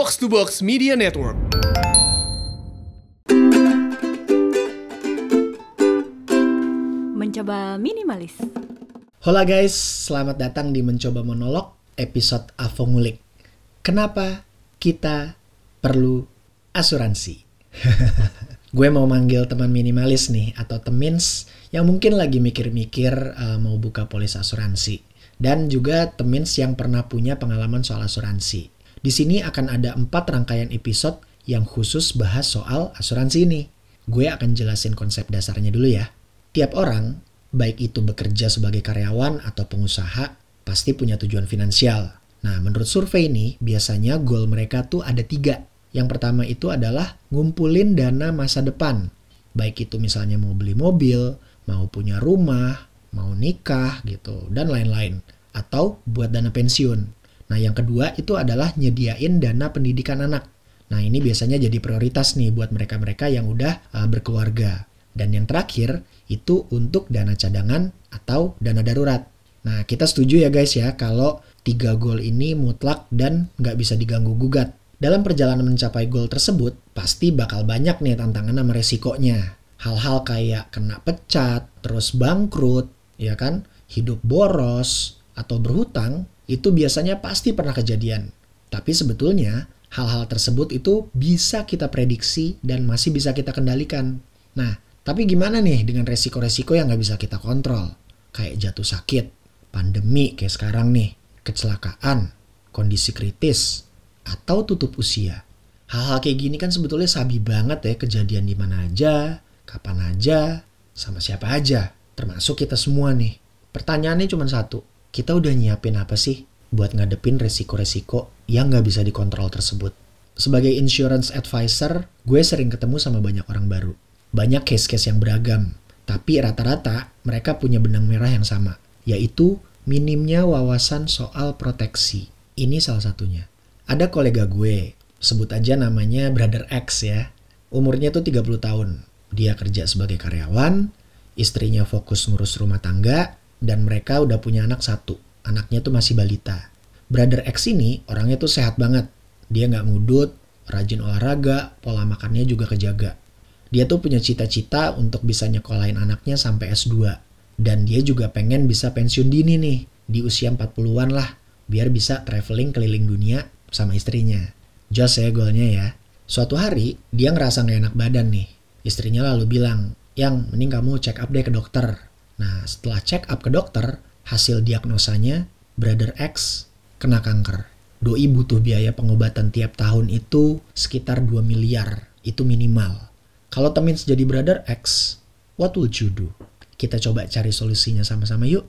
Box to Box Media Network. Mencoba minimalis. Hola guys, selamat datang di Mencoba Monolog episode Avo Ngulik. Kenapa kita perlu asuransi? Gue mau manggil teman minimalis nih, atau temins yang mungkin lagi mikir-mikir uh, mau buka polis asuransi. Dan juga temins yang pernah punya pengalaman soal asuransi. Di sini akan ada empat rangkaian episode yang khusus bahas soal asuransi ini. Gue akan jelasin konsep dasarnya dulu ya. Tiap orang, baik itu bekerja sebagai karyawan atau pengusaha, pasti punya tujuan finansial. Nah, menurut survei ini, biasanya goal mereka tuh ada tiga. Yang pertama itu adalah ngumpulin dana masa depan. Baik itu misalnya mau beli mobil, mau punya rumah, mau nikah gitu, dan lain-lain. Atau buat dana pensiun. Nah, yang kedua itu adalah nyediain dana pendidikan anak. Nah, ini biasanya jadi prioritas nih buat mereka-mereka yang udah uh, berkeluarga. Dan yang terakhir, itu untuk dana cadangan atau dana darurat. Nah, kita setuju ya guys ya kalau tiga goal ini mutlak dan nggak bisa diganggu gugat. Dalam perjalanan mencapai goal tersebut, pasti bakal banyak nih tantangan sama resikonya. Hal-hal kayak kena pecat, terus bangkrut, ya kan, hidup boros, atau berhutang, itu biasanya pasti pernah kejadian. Tapi sebetulnya, hal-hal tersebut itu bisa kita prediksi dan masih bisa kita kendalikan. Nah, tapi gimana nih dengan resiko-resiko yang nggak bisa kita kontrol? Kayak jatuh sakit, pandemi kayak sekarang nih, kecelakaan, kondisi kritis, atau tutup usia. Hal-hal kayak gini kan sebetulnya sabi banget ya kejadian di mana aja, kapan aja, sama siapa aja, termasuk kita semua nih. Pertanyaannya cuma satu, kita udah nyiapin apa sih buat ngadepin resiko-resiko yang nggak bisa dikontrol tersebut? Sebagai insurance advisor, gue sering ketemu sama banyak orang baru banyak case-case yang beragam, tapi rata-rata mereka punya benang merah yang sama, yaitu minimnya wawasan soal proteksi. Ini salah satunya. Ada kolega gue, sebut aja namanya Brother X ya. Umurnya tuh 30 tahun. Dia kerja sebagai karyawan, istrinya fokus ngurus rumah tangga, dan mereka udah punya anak satu. Anaknya tuh masih balita. Brother X ini orangnya tuh sehat banget. Dia nggak ngudut, rajin olahraga, pola makannya juga kejaga dia tuh punya cita-cita untuk bisa nyekolahin anaknya sampai S2. Dan dia juga pengen bisa pensiun dini nih, di usia 40-an lah, biar bisa traveling keliling dunia sama istrinya. Jos ya goalnya ya. Suatu hari, dia ngerasa gak enak badan nih. Istrinya lalu bilang, yang mending kamu check up deh ke dokter. Nah, setelah check up ke dokter, hasil diagnosanya, Brother X kena kanker. Doi butuh biaya pengobatan tiap tahun itu sekitar 2 miliar, itu minimal. Kalau temen jadi brother X, what would you do? Kita coba cari solusinya sama-sama yuk.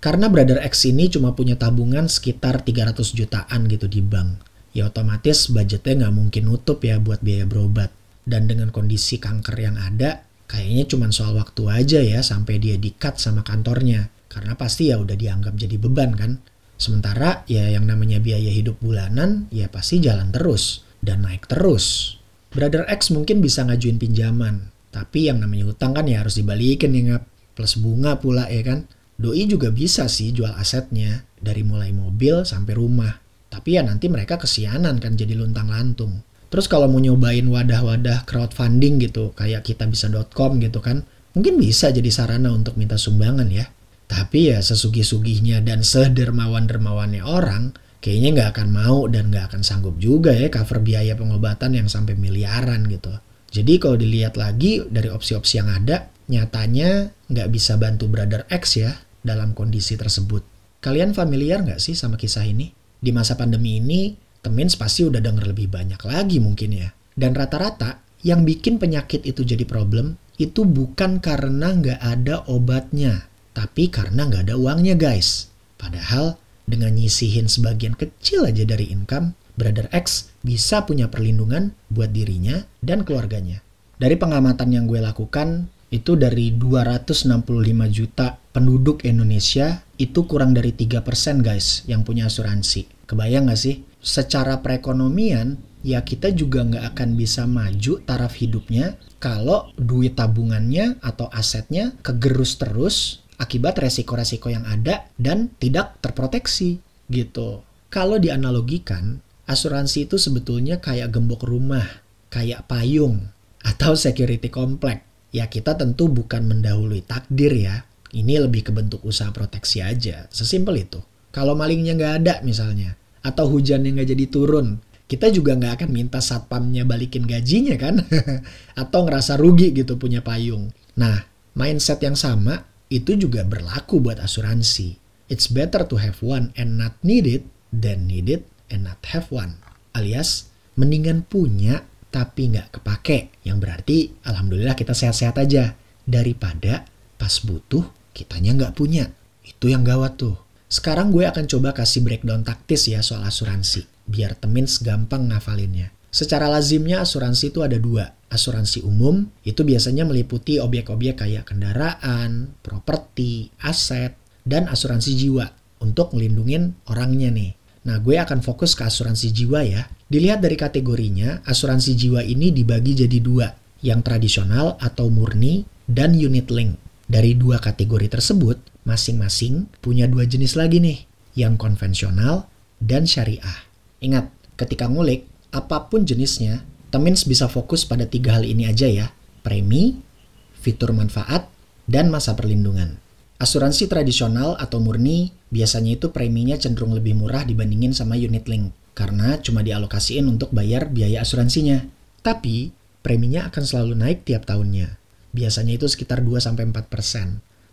Karena brother X ini cuma punya tabungan sekitar 300 jutaan gitu di bank. Ya otomatis budgetnya nggak mungkin nutup ya buat biaya berobat. Dan dengan kondisi kanker yang ada, kayaknya cuma soal waktu aja ya sampai dia di-cut sama kantornya. Karena pasti ya udah dianggap jadi beban kan. Sementara ya yang namanya biaya hidup bulanan ya pasti jalan terus dan naik terus. Brother X mungkin bisa ngajuin pinjaman, tapi yang namanya utang kan ya harus dibalikin ya. Plus bunga pula ya kan. Doi juga bisa sih jual asetnya, dari mulai mobil sampai rumah. Tapi ya nanti mereka kesianan kan jadi luntang-lantung. Terus kalau mau nyobain wadah-wadah crowdfunding gitu, kayak kita bisa.com gitu kan, mungkin bisa jadi sarana untuk minta sumbangan ya. Tapi ya sesugih-sugihnya dan sedermawan-dermawannya orang, kayaknya nggak akan mau dan nggak akan sanggup juga ya cover biaya pengobatan yang sampai miliaran gitu. Jadi kalau dilihat lagi dari opsi-opsi yang ada, nyatanya nggak bisa bantu brother X ya dalam kondisi tersebut. Kalian familiar nggak sih sama kisah ini? Di masa pandemi ini, Temins pasti udah denger lebih banyak lagi mungkin ya. Dan rata-rata yang bikin penyakit itu jadi problem itu bukan karena nggak ada obatnya, tapi karena nggak ada uangnya guys. Padahal dengan nyisihin sebagian kecil aja dari income, Brother X bisa punya perlindungan buat dirinya dan keluarganya. Dari pengamatan yang gue lakukan, itu dari 265 juta penduduk Indonesia, itu kurang dari 3% guys yang punya asuransi. Kebayang gak sih? Secara perekonomian, ya kita juga nggak akan bisa maju taraf hidupnya kalau duit tabungannya atau asetnya kegerus terus akibat resiko-resiko yang ada dan tidak terproteksi gitu. Kalau dianalogikan, asuransi itu sebetulnya kayak gembok rumah, kayak payung, atau security complex. Ya kita tentu bukan mendahului takdir ya. Ini lebih ke bentuk usaha proteksi aja. Sesimpel itu. Kalau malingnya nggak ada misalnya, atau hujannya nggak jadi turun, kita juga nggak akan minta satpamnya balikin gajinya kan? atau ngerasa rugi gitu punya payung. Nah, mindset yang sama itu juga berlaku buat asuransi. It's better to have one and not need it than need it and not have one. Alias, mendingan punya tapi nggak kepake. Yang berarti alhamdulillah kita sehat-sehat aja. Daripada pas butuh kitanya nggak punya. Itu yang gawat tuh. Sekarang gue akan coba kasih breakdown taktis ya soal asuransi. Biar temin gampang ngafalinnya. Secara lazimnya asuransi itu ada dua. Asuransi umum itu biasanya meliputi objek-objek kayak kendaraan, properti, aset, dan asuransi jiwa untuk melindungi orangnya nih. Nah, gue akan fokus ke asuransi jiwa ya. Dilihat dari kategorinya, asuransi jiwa ini dibagi jadi dua, yang tradisional atau murni dan unit link. Dari dua kategori tersebut, masing-masing punya dua jenis lagi nih, yang konvensional dan syariah. Ingat, ketika ngulik, apa pun jenisnya, Temins bisa fokus pada tiga hal ini aja ya, premi, fitur manfaat, dan masa perlindungan. Asuransi tradisional atau murni biasanya itu preminya cenderung lebih murah dibandingin sama unit link karena cuma dialokasiin untuk bayar biaya asuransinya. Tapi preminya akan selalu naik tiap tahunnya. Biasanya itu sekitar 2-4%,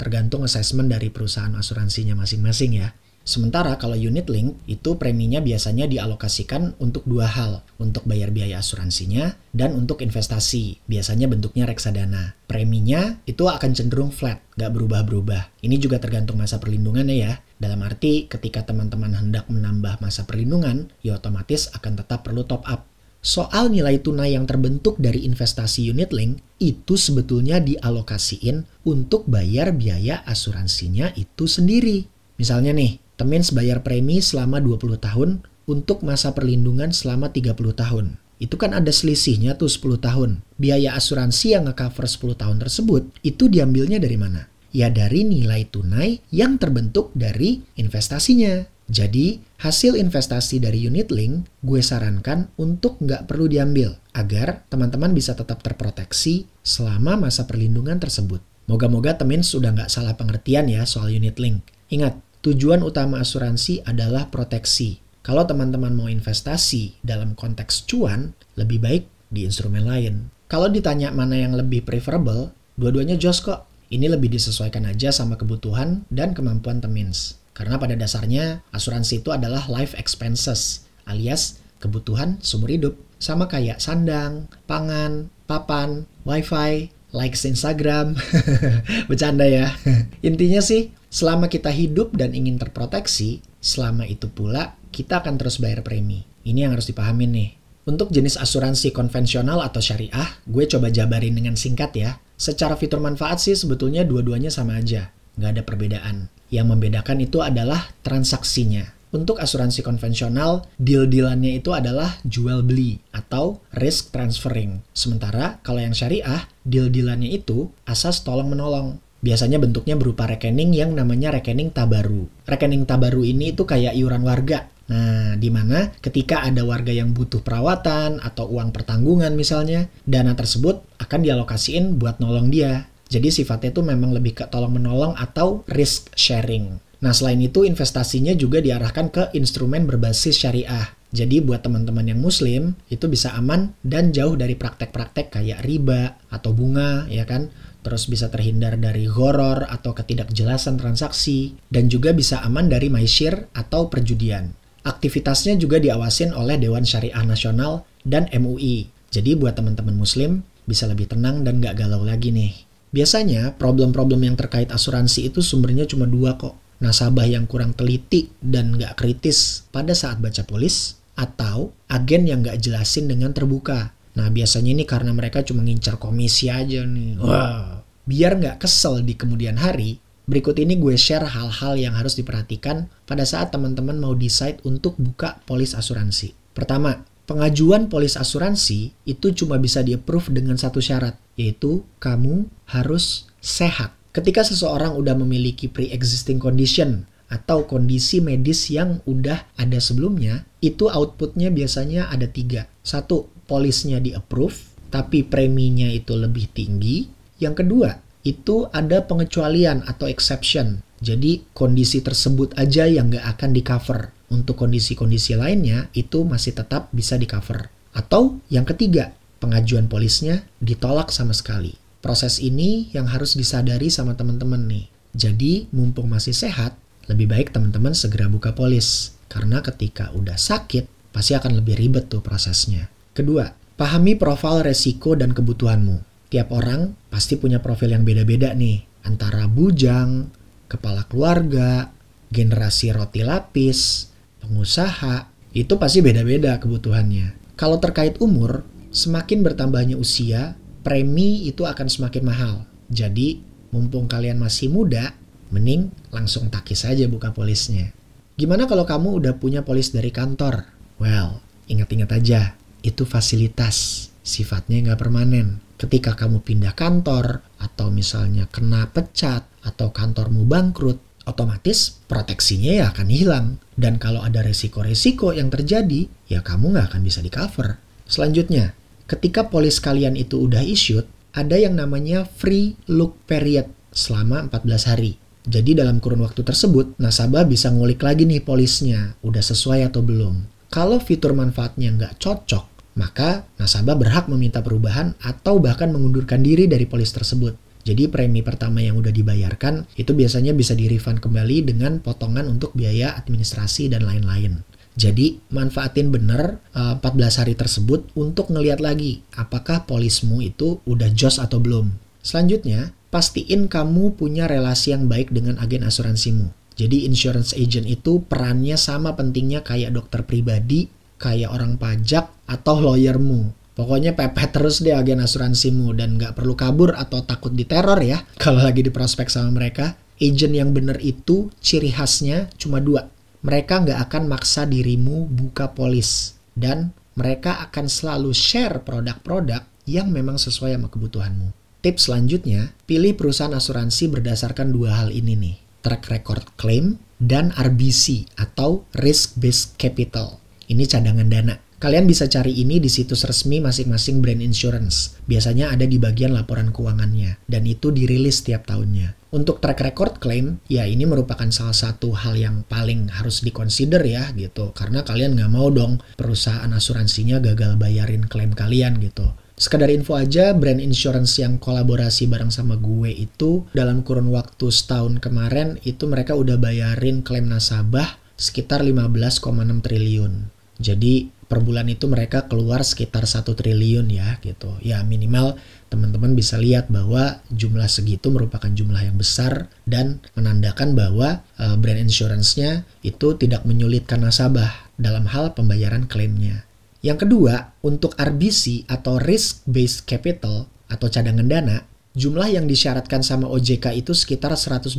tergantung assessment dari perusahaan asuransinya masing-masing ya. Sementara kalau unit link itu preminya biasanya dialokasikan untuk dua hal, untuk bayar biaya asuransinya dan untuk investasi, biasanya bentuknya reksadana. Preminya itu akan cenderung flat, gak berubah-berubah. Ini juga tergantung masa perlindungannya ya. Dalam arti ketika teman-teman hendak menambah masa perlindungan, ya otomatis akan tetap perlu top up. Soal nilai tunai yang terbentuk dari investasi unit link itu sebetulnya dialokasiin untuk bayar biaya asuransinya itu sendiri. Misalnya nih, Temins bayar premi selama 20 tahun untuk masa perlindungan selama 30 tahun. Itu kan ada selisihnya tuh 10 tahun. Biaya asuransi yang nge-cover 10 tahun tersebut, itu diambilnya dari mana? Ya dari nilai tunai yang terbentuk dari investasinya. Jadi, hasil investasi dari unit link gue sarankan untuk nggak perlu diambil agar teman-teman bisa tetap terproteksi selama masa perlindungan tersebut. Moga-moga temin sudah nggak salah pengertian ya soal unit link. Ingat, Tujuan utama asuransi adalah proteksi. Kalau teman-teman mau investasi dalam konteks cuan, lebih baik di instrumen lain. Kalau ditanya mana yang lebih preferable, dua-duanya jos kok. Ini lebih disesuaikan aja sama kebutuhan dan kemampuan temins. Karena pada dasarnya asuransi itu adalah life expenses, alias kebutuhan seumur hidup. Sama kayak sandang, pangan, papan, wifi, likes Instagram. Bercanda ya. Intinya sih, Selama kita hidup dan ingin terproteksi, selama itu pula kita akan terus bayar premi. Ini yang harus dipahami nih. Untuk jenis asuransi konvensional atau syariah, gue coba jabarin dengan singkat ya. Secara fitur manfaat sih sebetulnya dua-duanya sama aja. Nggak ada perbedaan. Yang membedakan itu adalah transaksinya. Untuk asuransi konvensional, deal-dealannya itu adalah jual beli atau risk transferring. Sementara kalau yang syariah, deal-dealannya itu asas tolong menolong. Biasanya bentuknya berupa rekening yang namanya rekening tabaru. Rekening tabaru ini itu kayak iuran warga. Nah, di mana ketika ada warga yang butuh perawatan atau uang pertanggungan misalnya, dana tersebut akan dialokasiin buat nolong dia. Jadi sifatnya itu memang lebih ke tolong menolong atau risk sharing. Nah, selain itu investasinya juga diarahkan ke instrumen berbasis syariah. Jadi buat teman-teman yang muslim itu bisa aman dan jauh dari praktek-praktek kayak riba atau bunga ya kan terus bisa terhindar dari horor atau ketidakjelasan transaksi, dan juga bisa aman dari maisir atau perjudian. Aktivitasnya juga diawasin oleh Dewan Syariah Nasional dan MUI. Jadi buat teman-teman muslim, bisa lebih tenang dan gak galau lagi nih. Biasanya, problem-problem yang terkait asuransi itu sumbernya cuma dua kok. Nasabah yang kurang teliti dan gak kritis pada saat baca polis, atau agen yang gak jelasin dengan terbuka Nah biasanya ini karena mereka cuma ngincar komisi aja nih. Wah. Biar nggak kesel di kemudian hari, berikut ini gue share hal-hal yang harus diperhatikan pada saat teman-teman mau decide untuk buka polis asuransi. Pertama, pengajuan polis asuransi itu cuma bisa di-approve dengan satu syarat, yaitu kamu harus sehat. Ketika seseorang udah memiliki pre-existing condition atau kondisi medis yang udah ada sebelumnya, itu outputnya biasanya ada tiga. Satu, polisnya di approve, tapi preminya itu lebih tinggi. Yang kedua, itu ada pengecualian atau exception. Jadi kondisi tersebut aja yang nggak akan di cover. Untuk kondisi-kondisi lainnya itu masih tetap bisa di cover. Atau yang ketiga, pengajuan polisnya ditolak sama sekali. Proses ini yang harus disadari sama teman-teman nih. Jadi mumpung masih sehat, lebih baik teman-teman segera buka polis. Karena ketika udah sakit, pasti akan lebih ribet tuh prosesnya. Kedua, pahami profil resiko dan kebutuhanmu tiap orang pasti punya profil yang beda-beda nih. Antara bujang, kepala keluarga, generasi roti lapis, pengusaha, itu pasti beda-beda kebutuhannya. Kalau terkait umur, semakin bertambahnya usia, premi itu akan semakin mahal. Jadi, mumpung kalian masih muda, mending langsung takis saja buka polisnya. Gimana kalau kamu udah punya polis dari kantor? Well, ingat-ingat aja, itu fasilitas, sifatnya nggak permanen ketika kamu pindah kantor atau misalnya kena pecat atau kantormu bangkrut, otomatis proteksinya ya akan hilang. Dan kalau ada resiko-resiko yang terjadi, ya kamu nggak akan bisa di cover. Selanjutnya, ketika polis kalian itu udah issued, ada yang namanya free look period selama 14 hari. Jadi dalam kurun waktu tersebut, nasabah bisa ngulik lagi nih polisnya, udah sesuai atau belum. Kalau fitur manfaatnya nggak cocok, maka nasabah berhak meminta perubahan atau bahkan mengundurkan diri dari polis tersebut. Jadi premi pertama yang udah dibayarkan itu biasanya bisa di refund kembali dengan potongan untuk biaya administrasi dan lain-lain. Jadi manfaatin bener uh, eh, 14 hari tersebut untuk ngeliat lagi apakah polismu itu udah jos atau belum. Selanjutnya, pastiin kamu punya relasi yang baik dengan agen asuransimu. Jadi insurance agent itu perannya sama pentingnya kayak dokter pribadi kayak orang pajak atau lawyermu. Pokoknya pepet terus deh agen asuransimu dan nggak perlu kabur atau takut diteror ya kalau lagi diprospek sama mereka. Agent yang bener itu ciri khasnya cuma dua. Mereka nggak akan maksa dirimu buka polis dan mereka akan selalu share produk-produk yang memang sesuai sama kebutuhanmu. Tips selanjutnya, pilih perusahaan asuransi berdasarkan dua hal ini nih. Track record claim dan RBC atau risk based capital. Ini cadangan dana. Kalian bisa cari ini di situs resmi masing-masing brand insurance. Biasanya ada di bagian laporan keuangannya, dan itu dirilis setiap tahunnya. Untuk track record claim, ya ini merupakan salah satu hal yang paling harus dikonsider ya gitu. Karena kalian nggak mau dong perusahaan asuransinya gagal bayarin klaim kalian gitu. Sekadar info aja, brand insurance yang kolaborasi bareng sama gue itu dalam kurun waktu setahun kemarin itu mereka udah bayarin klaim nasabah sekitar 15,6 triliun. Jadi per bulan itu mereka keluar sekitar satu triliun ya gitu. Ya minimal teman-teman bisa lihat bahwa jumlah segitu merupakan jumlah yang besar dan menandakan bahwa uh, brand insurance-nya itu tidak menyulitkan nasabah dalam hal pembayaran klaimnya. Yang kedua, untuk RBC atau risk based capital atau cadangan dana, jumlah yang disyaratkan sama OJK itu sekitar 120%.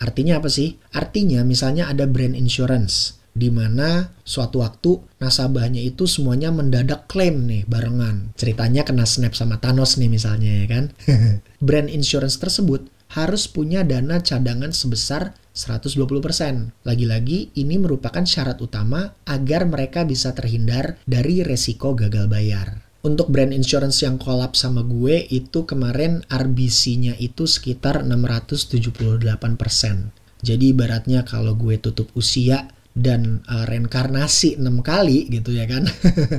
Artinya apa sih? Artinya misalnya ada brand insurance di mana suatu waktu nasabahnya itu semuanya mendadak klaim nih barengan. Ceritanya kena snap sama Thanos nih misalnya ya kan. Brand insurance tersebut harus punya dana cadangan sebesar 120%. Lagi-lagi ini merupakan syarat utama agar mereka bisa terhindar dari resiko gagal bayar. Untuk brand insurance yang kolap sama gue itu kemarin RBC-nya itu sekitar 678%. Jadi ibaratnya kalau gue tutup usia dan uh, reinkarnasi enam kali gitu ya kan.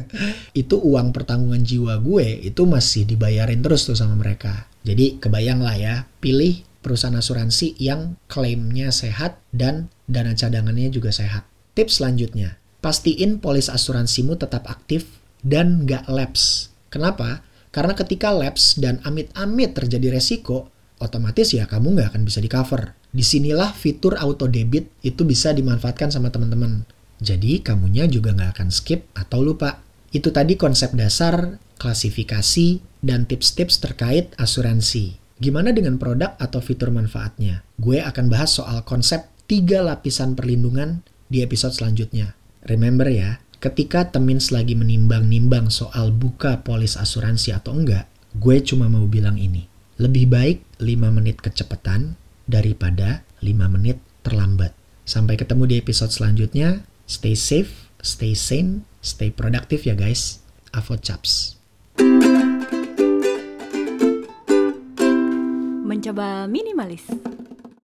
Itu uang pertanggungan jiwa gue itu masih dibayarin terus tuh sama mereka. Jadi kebayang lah ya pilih perusahaan asuransi yang klaimnya sehat dan dana cadangannya juga sehat. Tips selanjutnya pastiin polis asuransimu tetap aktif dan nggak lapse. Kenapa? Karena ketika lapse dan amit-amit terjadi resiko otomatis ya kamu nggak akan bisa di cover Di sinilah fitur auto debit itu bisa dimanfaatkan sama teman-teman. Jadi kamunya juga nggak akan skip atau lupa. Itu tadi konsep dasar, klasifikasi, dan tips-tips terkait asuransi. Gimana dengan produk atau fitur manfaatnya? Gue akan bahas soal konsep tiga lapisan perlindungan di episode selanjutnya. Remember ya, ketika Temins lagi menimbang-nimbang soal buka polis asuransi atau enggak, gue cuma mau bilang ini. Lebih baik 5 menit kecepatan daripada 5 menit terlambat. Sampai ketemu di episode selanjutnya. Stay safe, stay sane, stay productive ya guys. Avo Chaps. Mencoba minimalis.